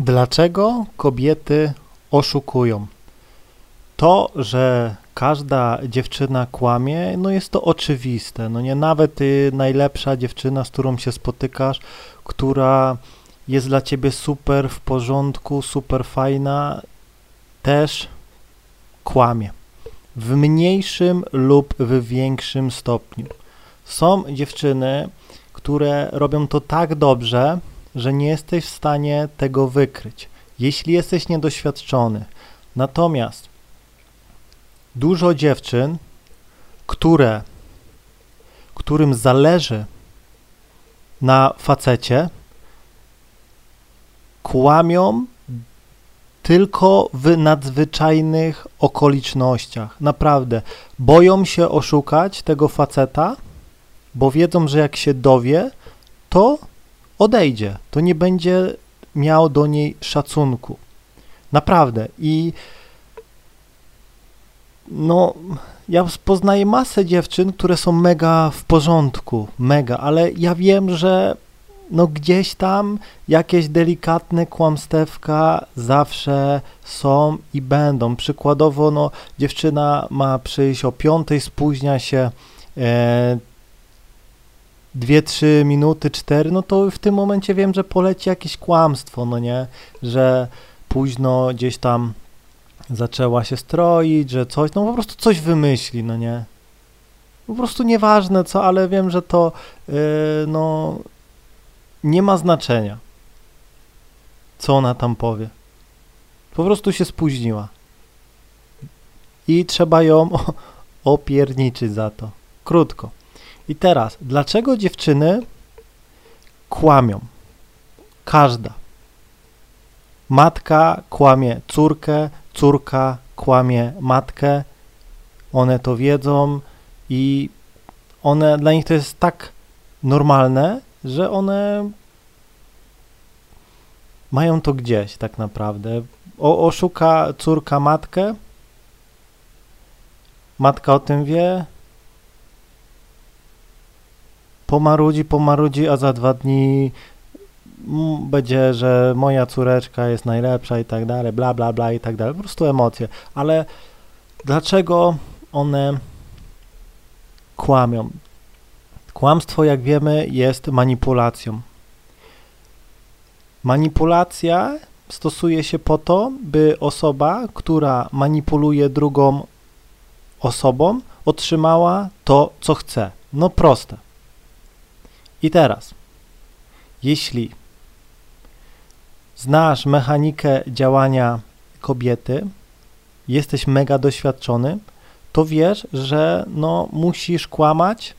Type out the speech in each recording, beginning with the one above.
Dlaczego kobiety oszukują? To, że każda dziewczyna kłamie, no jest to oczywiste. No nie nawet y, najlepsza dziewczyna, z którą się spotykasz, która jest dla ciebie super w porządku, super fajna, też kłamie. W mniejszym lub w większym stopniu. Są dziewczyny, które robią to tak dobrze, że nie jesteś w stanie tego wykryć, jeśli jesteś niedoświadczony. Natomiast dużo dziewczyn, które, którym zależy na facecie, kłamią tylko w nadzwyczajnych okolicznościach. Naprawdę. Boją się oszukać tego faceta, bo wiedzą, że jak się dowie, to odejdzie. To nie będzie miał do niej szacunku. Naprawdę. I no, ja poznaję masę dziewczyn, które są mega w porządku, mega, ale ja wiem, że no gdzieś tam jakieś delikatne kłamstewka zawsze są i będą. Przykładowo, no dziewczyna ma przyjść o piątej, spóźnia się e, dwie, trzy minuty, cztery, no to w tym momencie wiem, że poleci jakieś kłamstwo, no nie, że późno gdzieś tam zaczęła się stroić, że coś, no po prostu coś wymyśli, no nie. Po prostu nieważne co, ale wiem, że to yy, no nie ma znaczenia, co ona tam powie. Po prostu się spóźniła. I trzeba ją opierniczyć za to. Krótko. I teraz, dlaczego dziewczyny kłamią? Każda. Matka kłamie córkę, córka kłamie matkę. One to wiedzą i one dla nich to jest tak normalne, że one mają to gdzieś tak naprawdę. O, oszuka córka matkę, matka o tym wie, pomarudzi, pomarudzi, a za dwa dni będzie, że moja córeczka jest najlepsza i tak dalej, bla, bla, bla i tak dalej. Po prostu emocje. Ale dlaczego one kłamią? Kłamstwo, jak wiemy, jest manipulacją. Manipulacja stosuje się po to, by osoba, która manipuluje drugą osobą, otrzymała to, co chce. No proste. I teraz, jeśli znasz mechanikę działania kobiety, jesteś mega doświadczony, to wiesz, że no, musisz kłamać,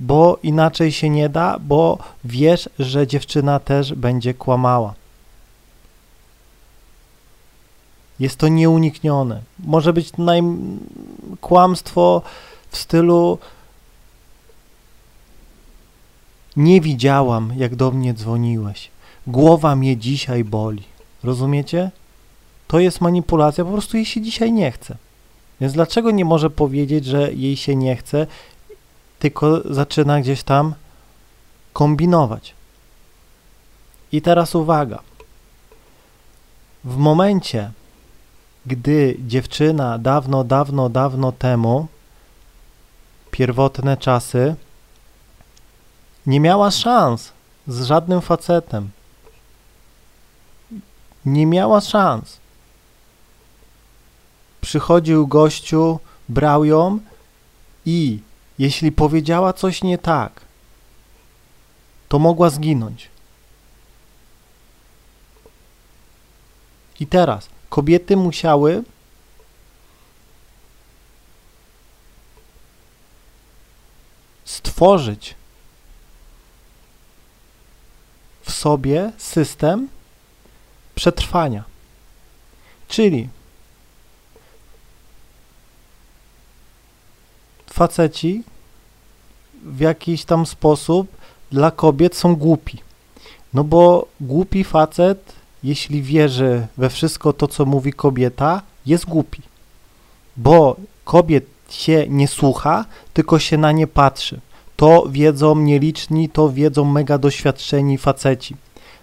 bo inaczej się nie da, bo wiesz, że dziewczyna też będzie kłamała. Jest to nieuniknione. Może być naj... kłamstwo w stylu nie widziałam, jak do mnie dzwoniłeś. Głowa mnie dzisiaj boli. Rozumiecie? To jest manipulacja, po prostu jej się dzisiaj nie chce. Więc dlaczego nie może powiedzieć, że jej się nie chce, tylko zaczyna gdzieś tam kombinować? I teraz uwaga. W momencie, gdy dziewczyna dawno, dawno, dawno temu, pierwotne czasy, nie miała szans z żadnym facetem. Nie miała szans. Przychodził gościu, brał ją i jeśli powiedziała coś nie tak, to mogła zginąć. I teraz kobiety musiały stworzyć w sobie system przetrwania. Czyli faceci w jakiś tam sposób dla kobiet są głupi. No bo głupi facet, jeśli wierzy we wszystko to, co mówi kobieta, jest głupi. Bo kobiet się nie słucha, tylko się na nie patrzy. To wiedzą nieliczni, to wiedzą mega doświadczeni faceci.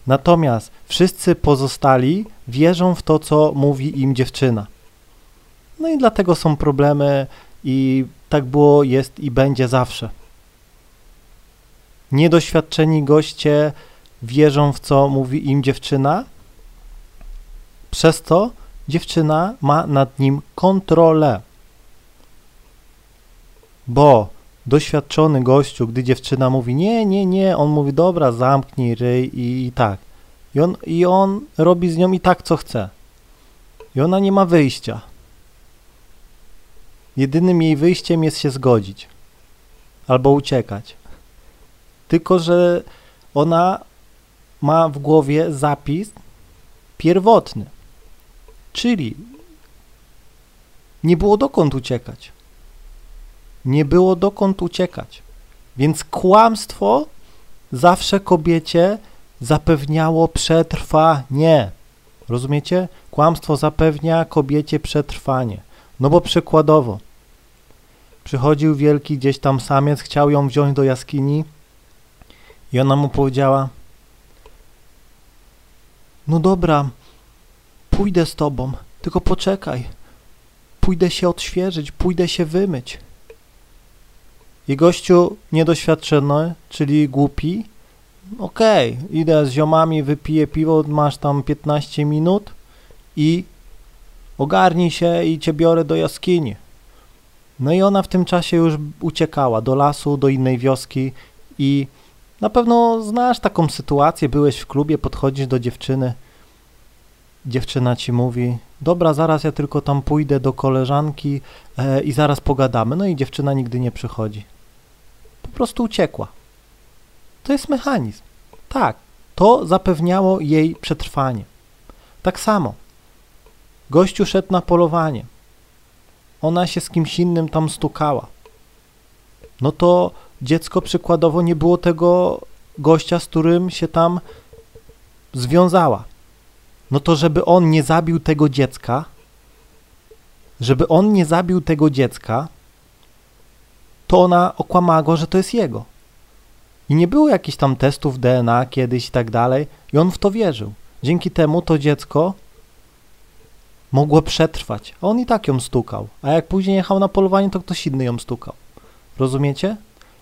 Natomiast wszyscy pozostali wierzą w to, co mówi im dziewczyna. No i dlatego są problemy i tak było, jest i będzie zawsze. Niedoświadczeni goście wierzą w co mówi im dziewczyna, przez to dziewczyna ma nad nim kontrolę. Bo doświadczony gościu, gdy dziewczyna mówi nie, nie, nie, on mówi dobra, zamknij ryj i, i tak. I on, I on robi z nią i tak, co chce. I ona nie ma wyjścia. Jedynym jej wyjściem jest się zgodzić albo uciekać. Tylko, że ona ma w głowie zapis pierwotny, czyli nie było dokąd uciekać. Nie było dokąd uciekać. Więc kłamstwo zawsze kobiecie zapewniało przetrwanie. Rozumiecie? Kłamstwo zapewnia kobiecie przetrwanie. No bo przykładowo, przychodził wielki gdzieś tam samiec, chciał ją wziąć do jaskini i ona mu powiedziała: No dobra, pójdę z tobą, tylko poczekaj. Pójdę się odświeżyć, pójdę się wymyć. I gościu niedoświadczony, czyli głupi, okej, okay, idę z ziomami, wypiję piwo, masz tam 15 minut i ogarnij się i cię biorę do jaskini. No i ona w tym czasie już uciekała do lasu, do innej wioski i na pewno znasz taką sytuację, byłeś w klubie, podchodzisz do dziewczyny, dziewczyna ci mówi, dobra, zaraz ja tylko tam pójdę do koleżanki e, i zaraz pogadamy. No i dziewczyna nigdy nie przychodzi. Po prostu uciekła. To jest mechanizm. Tak, to zapewniało jej przetrwanie. Tak samo. Gościu szedł na polowanie. Ona się z kimś innym tam stukała. No to dziecko przykładowo nie było tego gościa, z którym się tam związała. No to żeby on nie zabił tego dziecka, żeby on nie zabił tego dziecka, to ona okłamała go, że to jest jego. I nie było jakichś tam testów DNA kiedyś i tak dalej, i on w to wierzył. Dzięki temu to dziecko mogło przetrwać, a on i tak ją stukał. A jak później jechał na polowanie, to ktoś inny ją stukał. Rozumiecie?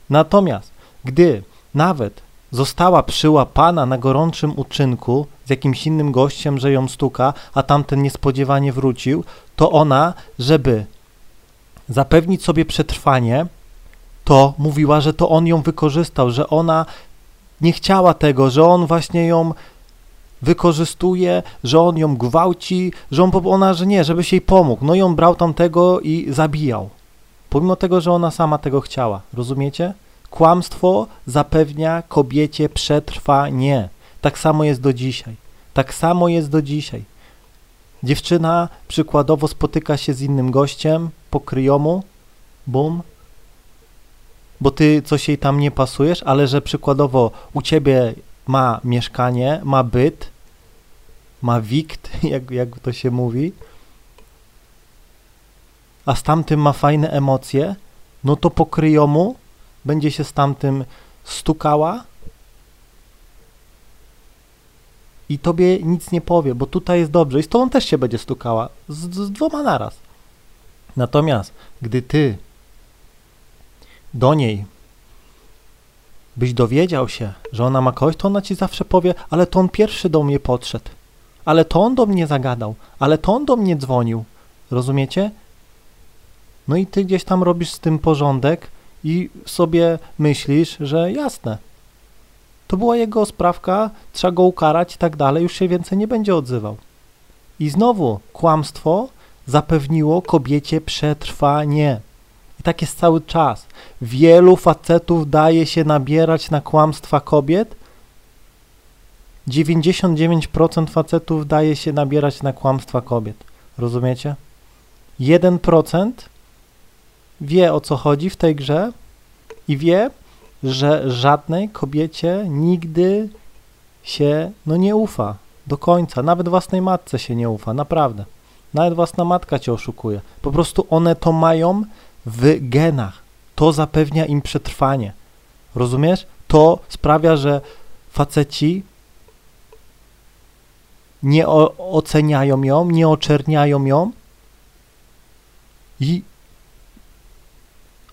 Natomiast, gdy nawet została przyłapana na gorączym uczynku z jakimś innym gościem, że ją stuka, a tamten niespodziewanie wrócił, to ona, żeby zapewnić sobie przetrwanie, to mówiła, że to on ją wykorzystał, że ona nie chciała tego, że on właśnie ją wykorzystuje, że on ją gwałci, że on, ona, że nie, żeby się jej pomógł. No i on brał tamtego i zabijał. Pomimo tego, że ona sama tego chciała. Rozumiecie? Kłamstwo zapewnia kobiecie przetrwanie. Tak samo jest do dzisiaj. Tak samo jest do dzisiaj. Dziewczyna przykładowo spotyka się z innym gościem po kryjomu, bum, bo ty coś jej tam nie pasujesz, ale że przykładowo u ciebie ma mieszkanie, ma byt, ma wikt, jak, jak to się mówi, a z tamtym ma fajne emocje, no to po kryjomu będzie się z tamtym stukała i tobie nic nie powie, bo tutaj jest dobrze i z tobą też się będzie stukała, z, z dwoma naraz. Natomiast gdy ty do niej byś dowiedział się, że ona ma kogoś, to ona ci zawsze powie, ale to on pierwszy do mnie podszedł, ale to on do mnie zagadał, ale to on do mnie dzwonił. Rozumiecie? No i ty gdzieś tam robisz z tym porządek i sobie myślisz, że jasne, to była jego sprawka, trzeba go ukarać i tak dalej, już się więcej nie będzie odzywał. I znowu kłamstwo zapewniło kobiecie przetrwanie. I tak jest cały czas. Wielu facetów daje się nabierać na kłamstwa kobiet. 99% facetów daje się nabierać na kłamstwa kobiet. Rozumiecie? 1% wie o co chodzi w tej grze i wie, że żadnej kobiecie nigdy się no nie ufa do końca. Nawet własnej matce się nie ufa, naprawdę. Nawet własna matka cię oszukuje. Po prostu one to mają w genach. To zapewnia im przetrwanie. Rozumiesz? To sprawia, że faceci nie oceniają ją, nie oczerniają ją i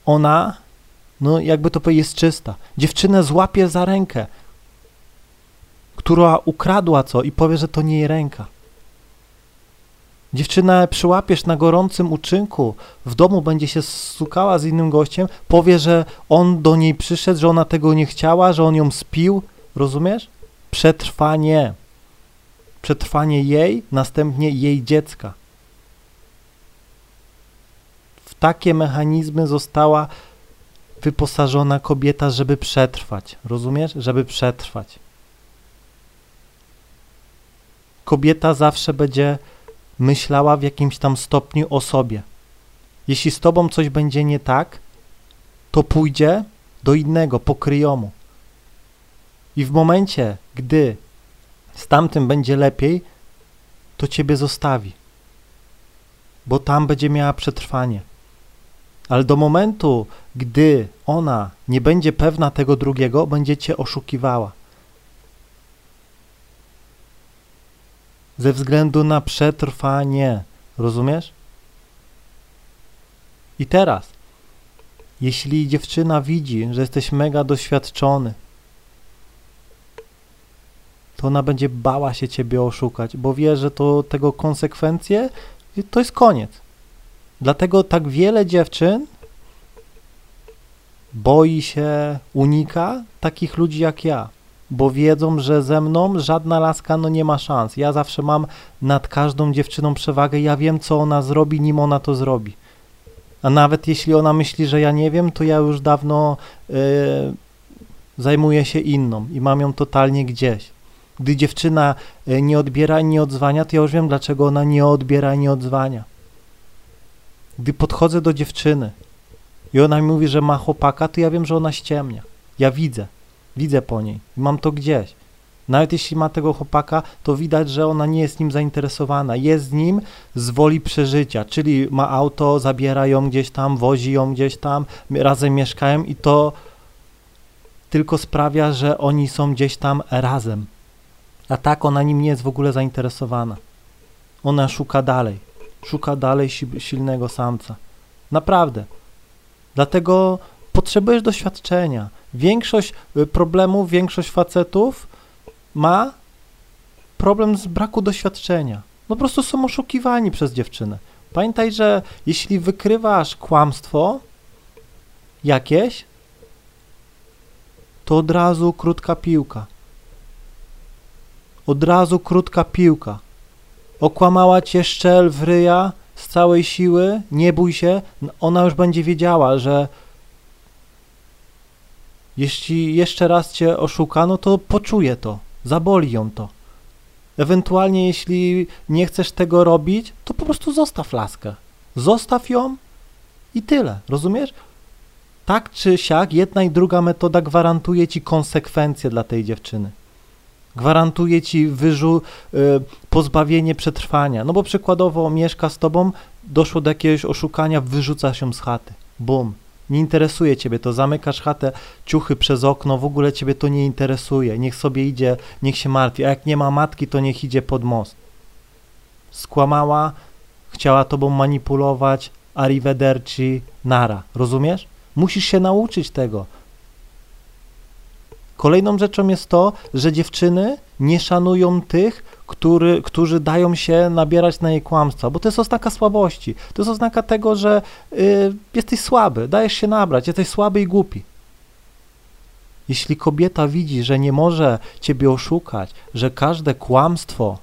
ona, no jakby to powiedzieć, jest czysta. Dziewczynę złapie za rękę, która ukradła co i powie, że to nie jej ręka. Dziewczynę przyłapiesz na gorącym uczynku, w domu będzie się stukała z innym gościem, powie, że on do niej przyszedł, że ona tego nie chciała, że on ją spił. Rozumiesz? Przetrwanie. Przetrwanie jej, następnie jej dziecka. W takie mechanizmy została wyposażona kobieta, żeby przetrwać. Rozumiesz? Żeby przetrwać. Kobieta zawsze będzie myślała w jakimś tam stopniu o sobie. Jeśli z tobą coś będzie nie tak, to pójdzie do innego, pokryjomu. I w momencie, gdy z tamtym będzie lepiej, to ciebie zostawi, bo tam będzie miała przetrwanie. Ale do momentu, gdy ona nie będzie pewna tego drugiego, będzie cię oszukiwała. Ze względu na przetrwanie. Rozumiesz? I teraz, jeśli dziewczyna widzi, że jesteś mega doświadczony, to ona będzie bała się ciebie oszukać, bo wie, że to tego konsekwencje to jest koniec. Dlatego tak wiele dziewczyn boi się, unika takich ludzi jak ja bo wiedzą, że ze mną żadna laska no nie ma szans. Ja zawsze mam nad każdą dziewczyną przewagę, ja wiem, co ona zrobi, nim ona to zrobi. A nawet jeśli ona myśli, że ja nie wiem, to ja już dawno yy, zajmuję się inną i mam ją totalnie gdzieś. Gdy dziewczyna e, nie odbiera i nie odzwania, to ja już wiem, dlaczego ona nie odbiera i nie odzwania. Gdy podchodzę do dziewczyny i ona mi mówi, że ma chłopaka, to ja wiem, że ona ściemnia. Ja widzę. Widzę po niej. Mam to gdzieś. Nawet jeśli ma tego chłopaka, to widać, że ona nie jest nim zainteresowana. Jest z nim z woli przeżycia, czyli ma auto, zabiera ją gdzieś tam, wozi ją gdzieś tam, razem mieszkają i to tylko sprawia, że oni są gdzieś tam razem. A tak ona nim nie jest w ogóle zainteresowana. Ona szuka dalej. Szuka dalej silnego samca. Naprawdę. Dlatego potrzebujesz doświadczenia. Większość y, problemów, większość facetów ma problem z braku doświadczenia. No po prostu są oszukiwani przez dziewczynę. Pamiętaj, że jeśli wykrywasz kłamstwo jakieś, to od razu krótka piłka. Od razu krótka piłka. Okłamała cię szczel w ryja z całej siły, nie bój się, ona już będzie wiedziała, że jeśli jeszcze raz cię oszukano, to poczuje to, zaboli ją to. Ewentualnie, jeśli nie chcesz tego robić, to po prostu zostaw laskę. Zostaw ją i tyle, rozumiesz? Tak czy siak, jedna i druga metoda gwarantuje ci konsekwencje dla tej dziewczyny. Gwarantuje ci wyżu, y, pozbawienie przetrwania. No bo przykładowo mieszka z tobą, doszło do jakiegoś oszukania, wyrzuca się z chaty. Bum, nie interesuje ciebie to, zamykasz chatę, ciuchy przez okno, w ogóle ciebie to nie interesuje. Niech sobie idzie, niech się martwi, a jak nie ma matki, to niech idzie pod most. Skłamała, chciała tobą manipulować, arrivederci, nara, rozumiesz? Musisz się nauczyć tego. Kolejną rzeczą jest to, że dziewczyny nie szanują tych, który, którzy dają się nabierać na jej kłamstwa, bo to jest oznaka słabości. To jest oznaka tego, że y, jesteś słaby, dajesz się nabrać, jesteś słaby i głupi. Jeśli kobieta widzi, że nie może ciebie oszukać, że każde kłamstwo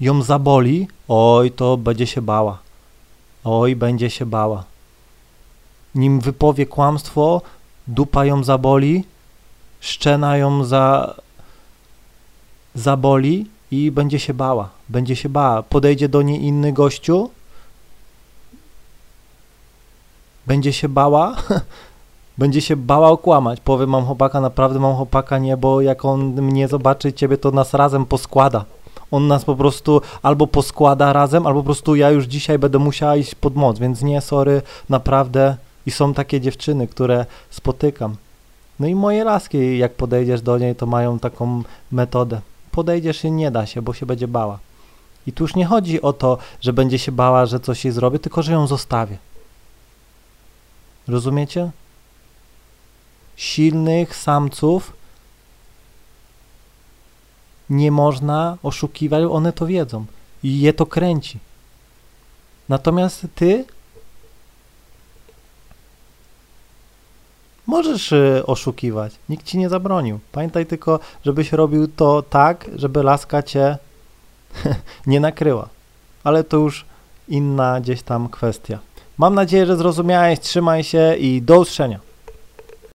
ją zaboli, oj, to będzie się bała. Oj, będzie się bała. Nim wypowie kłamstwo, dupa ją zaboli, szczena ją za, zaboli i będzie się bała. Będzie się bała. Podejdzie do niej inny gościu, będzie się bała, będzie się bała okłamać. Powie, mam chłopaka, naprawdę mam chłopaka, nie, bo jak on mnie zobaczy, ciebie, to nas razem poskłada. On nas po prostu albo poskłada razem, albo po prostu ja już dzisiaj będę musiała iść pod moc, więc nie, sorry, naprawdę. I są takie dziewczyny, które spotykam. No i moje laski, jak podejdziesz do niej, to mają taką metodę podejdziesz i nie da się, bo się będzie bała. I tu już nie chodzi o to, że będzie się bała, że coś jej zrobię, tylko że ją zostawię. Rozumiecie? Silnych samców nie można oszukiwać, one to wiedzą i je to kręci. Natomiast ty możesz y, oszukiwać, nikt ci nie zabronił. Pamiętaj tylko, żebyś robił to tak, żeby laska cię nie nakryła. Ale to już inna gdzieś tam kwestia. Mam nadzieję, że zrozumiałeś, trzymaj się i do usłyszenia.